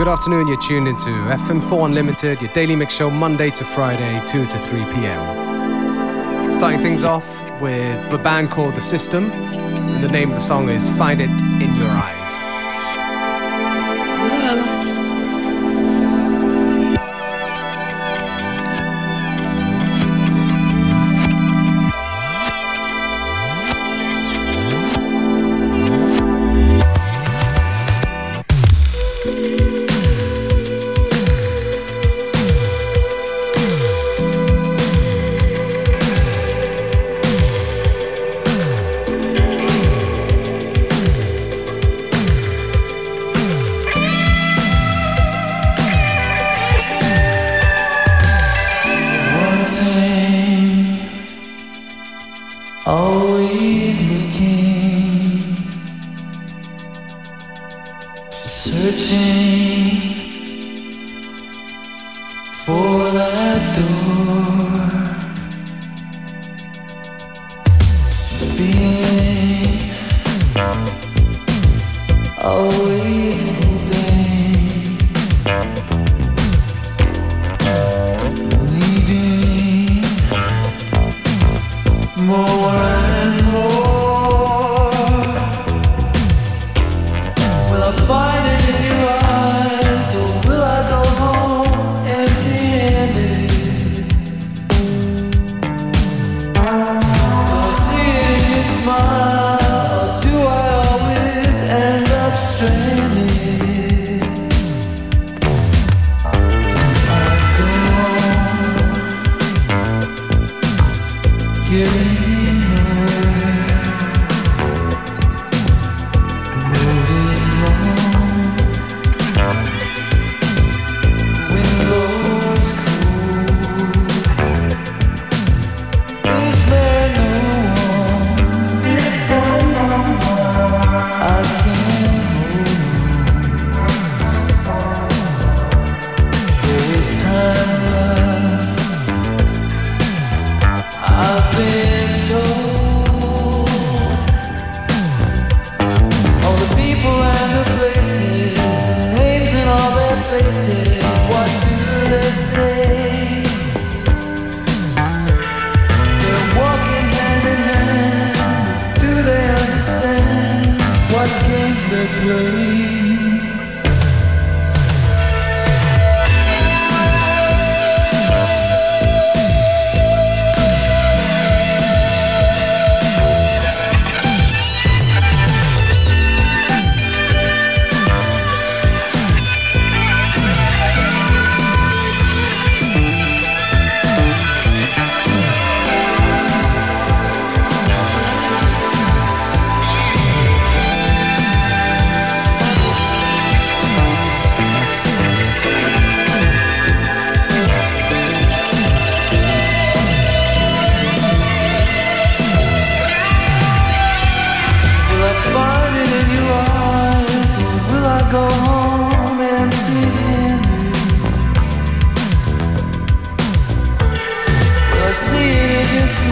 Good afternoon, you're tuned into FM4 Unlimited, your daily mix show Monday to Friday, 2 to 3 p.m. Starting things off with a band called The System, and the name of the song is Find It in Your Eyes. far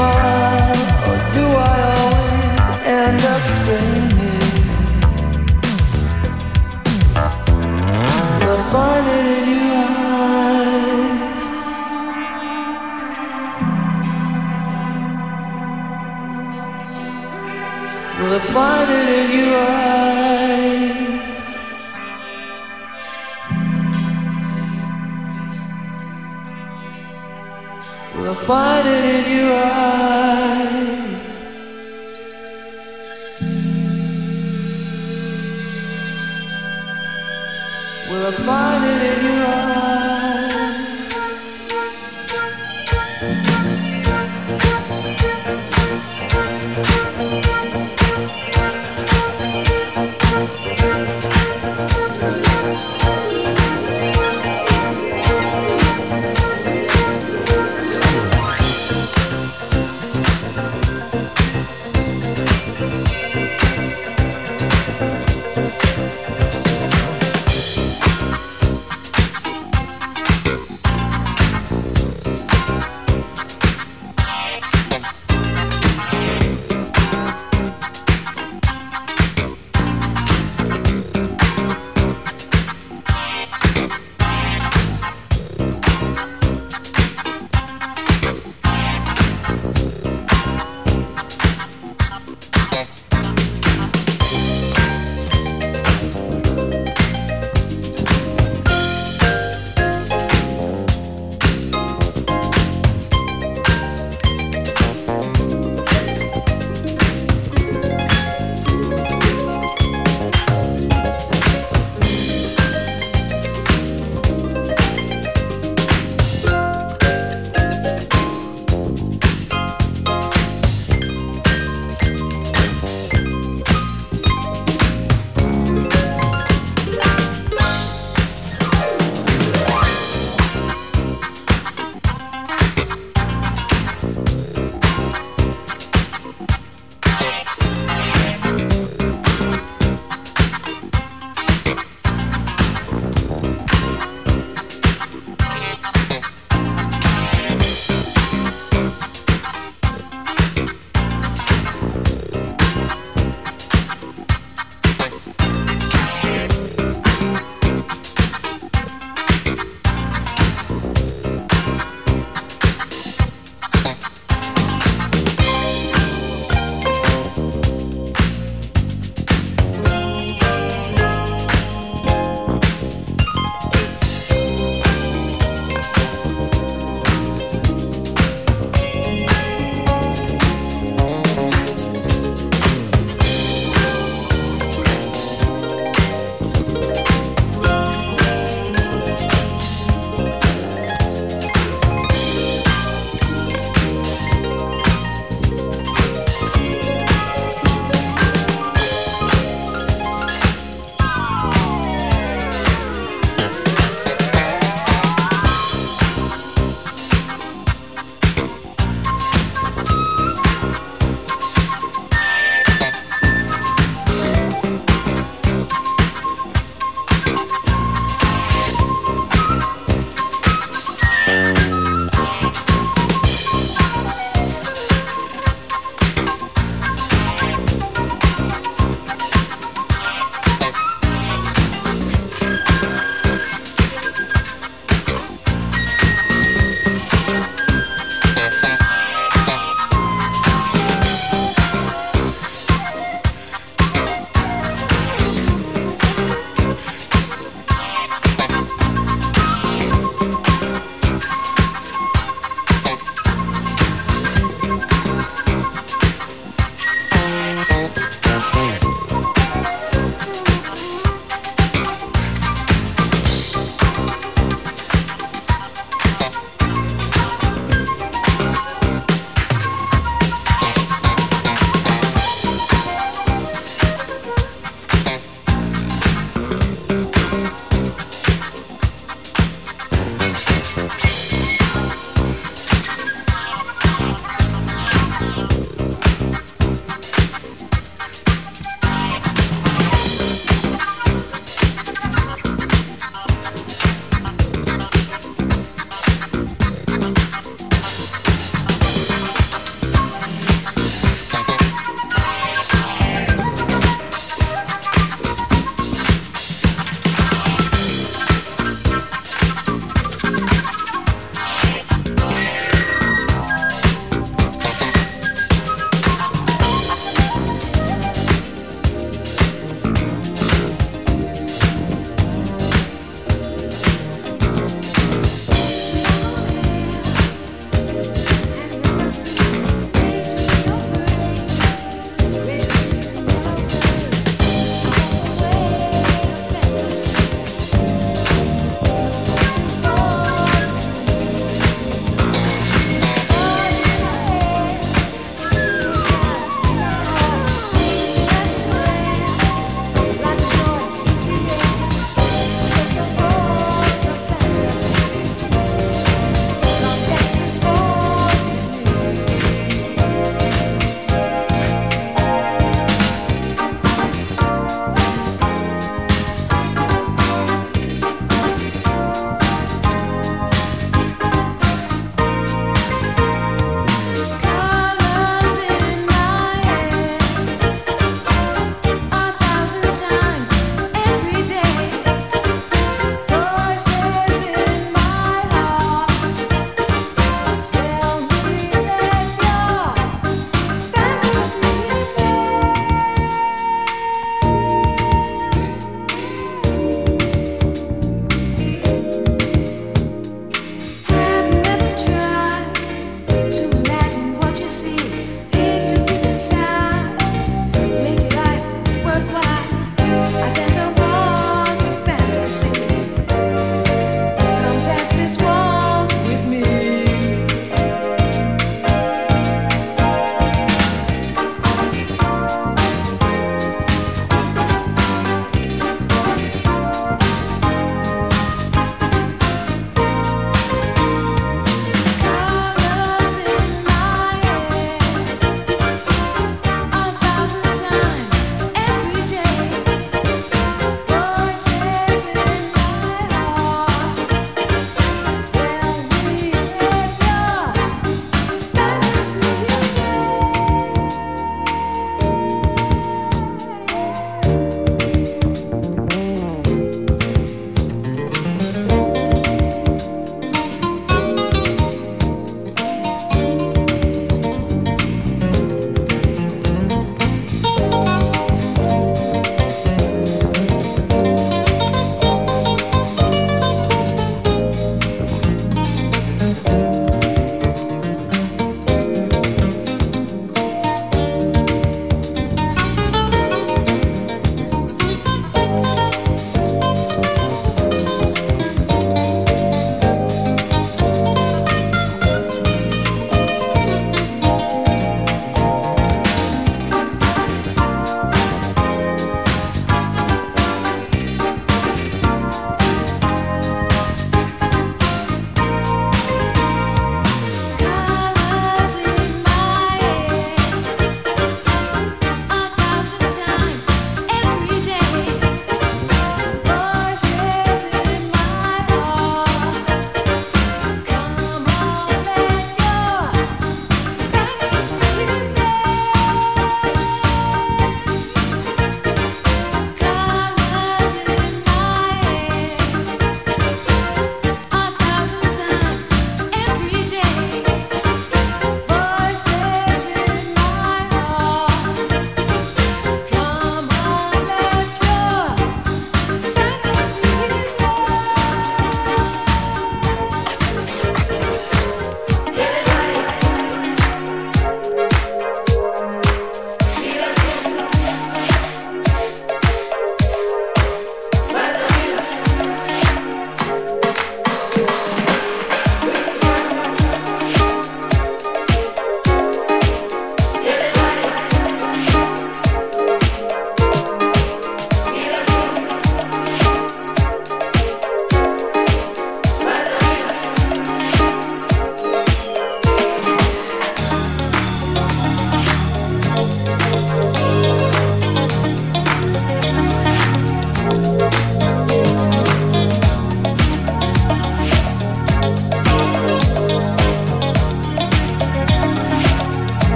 or do I always end up I find it in your eyes. Will I find it in your eyes? find it in your eyes.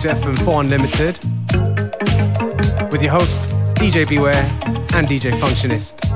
To FM4 Unlimited with your hosts, DJ Beware and DJ Functionist.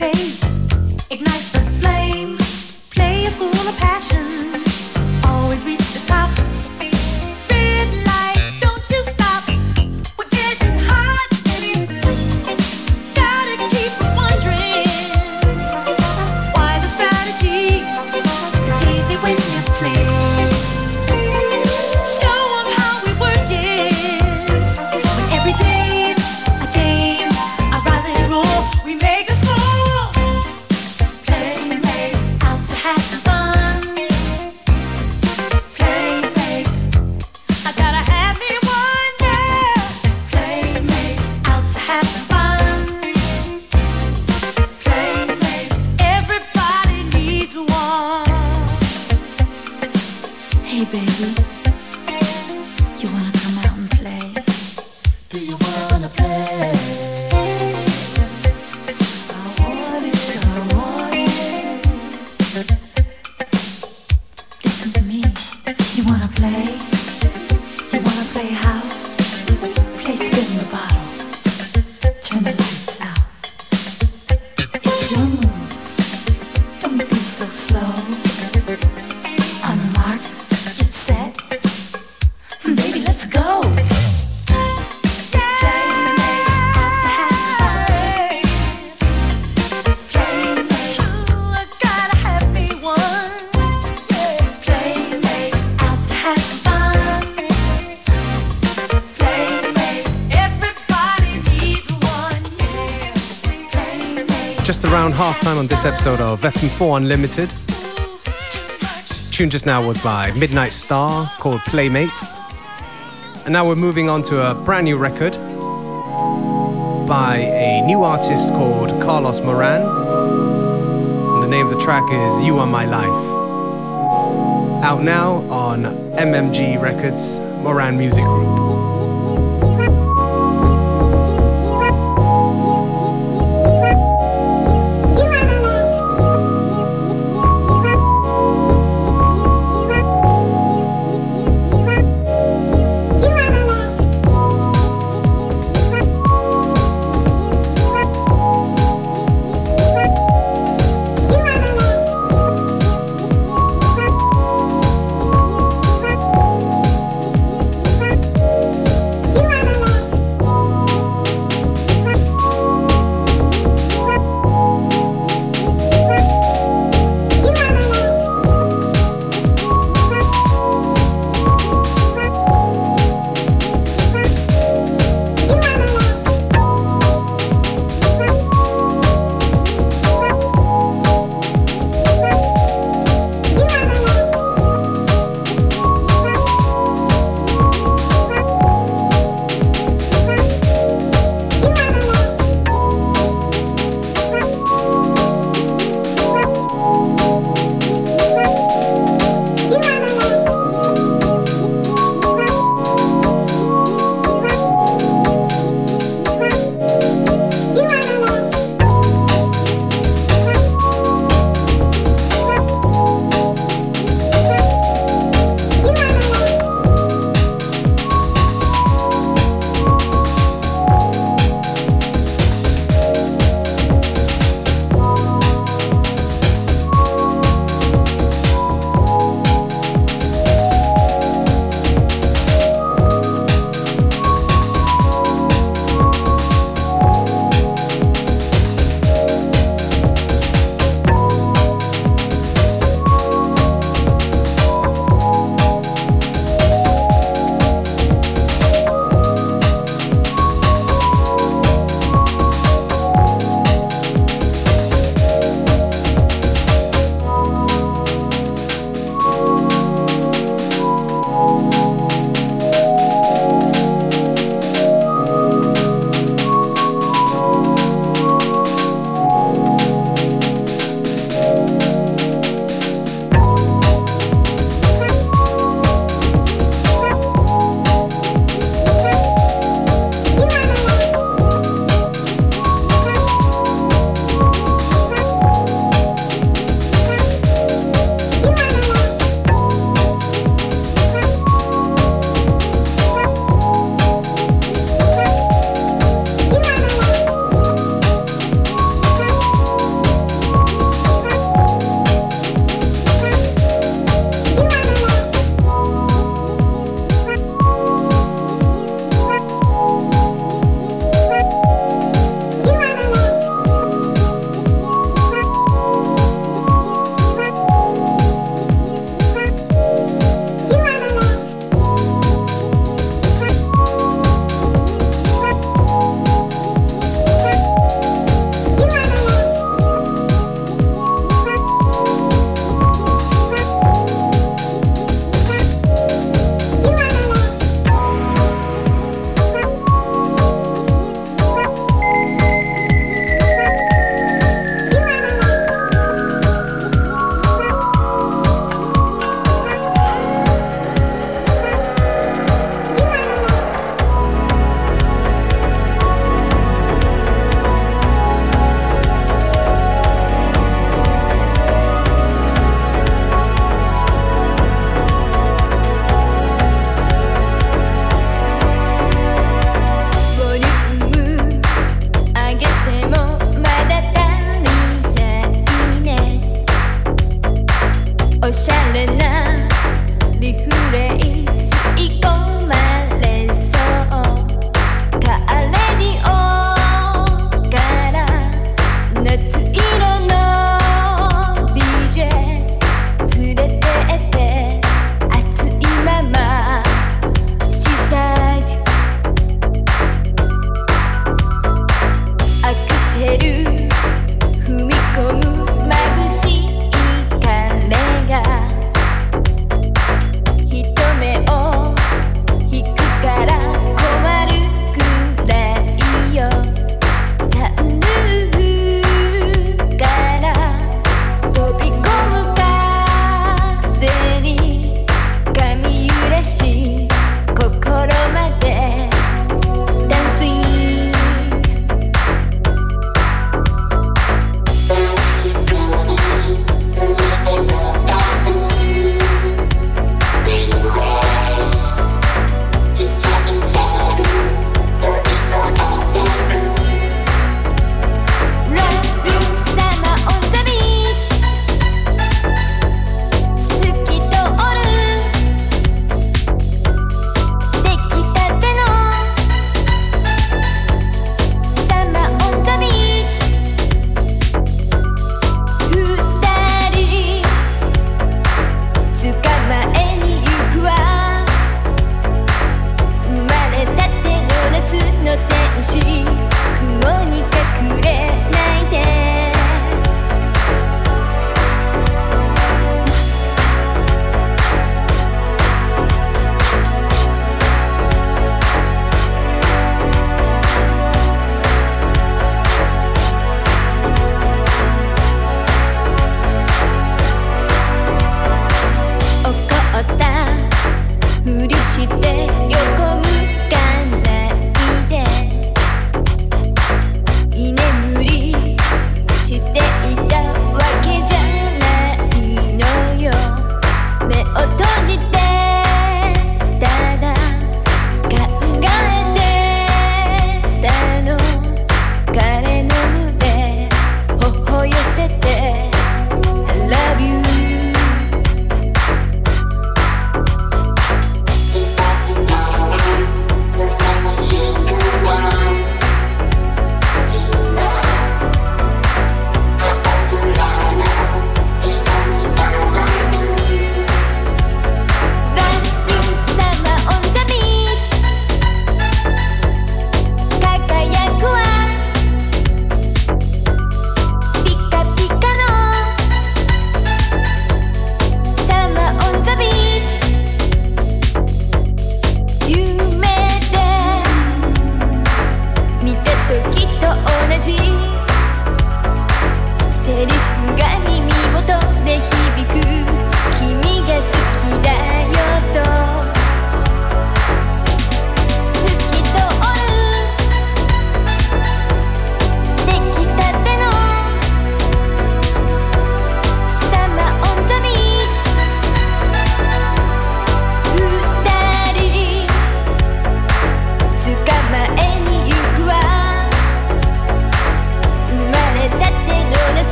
pace. Halftime on this episode of FM4 Unlimited. Tune just now was by Midnight Star called Playmate. And now we're moving on to a brand new record by a new artist called Carlos Moran. And the name of the track is You Are My Life. Out now on MMG Records, Moran Music Group.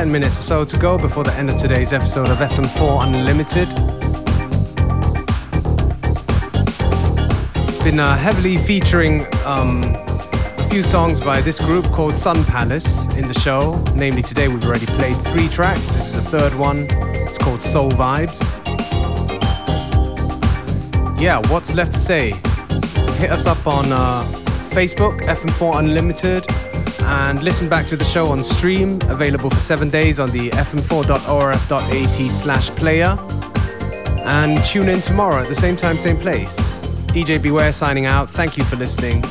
10 minutes or so to go before the end of today's episode of FM4 Unlimited. Been uh, heavily featuring um, a few songs by this group called Sun Palace in the show. Namely, today we've already played three tracks. This is the third one. It's called Soul Vibes. Yeah, what's left to say? Hit us up on uh, Facebook, FM4 Unlimited, and listen back to the show on stream, available for seven days on the fm4.orf.at slash player. And tune in tomorrow at the same time, same place. DJ Beware signing out. Thank you for listening.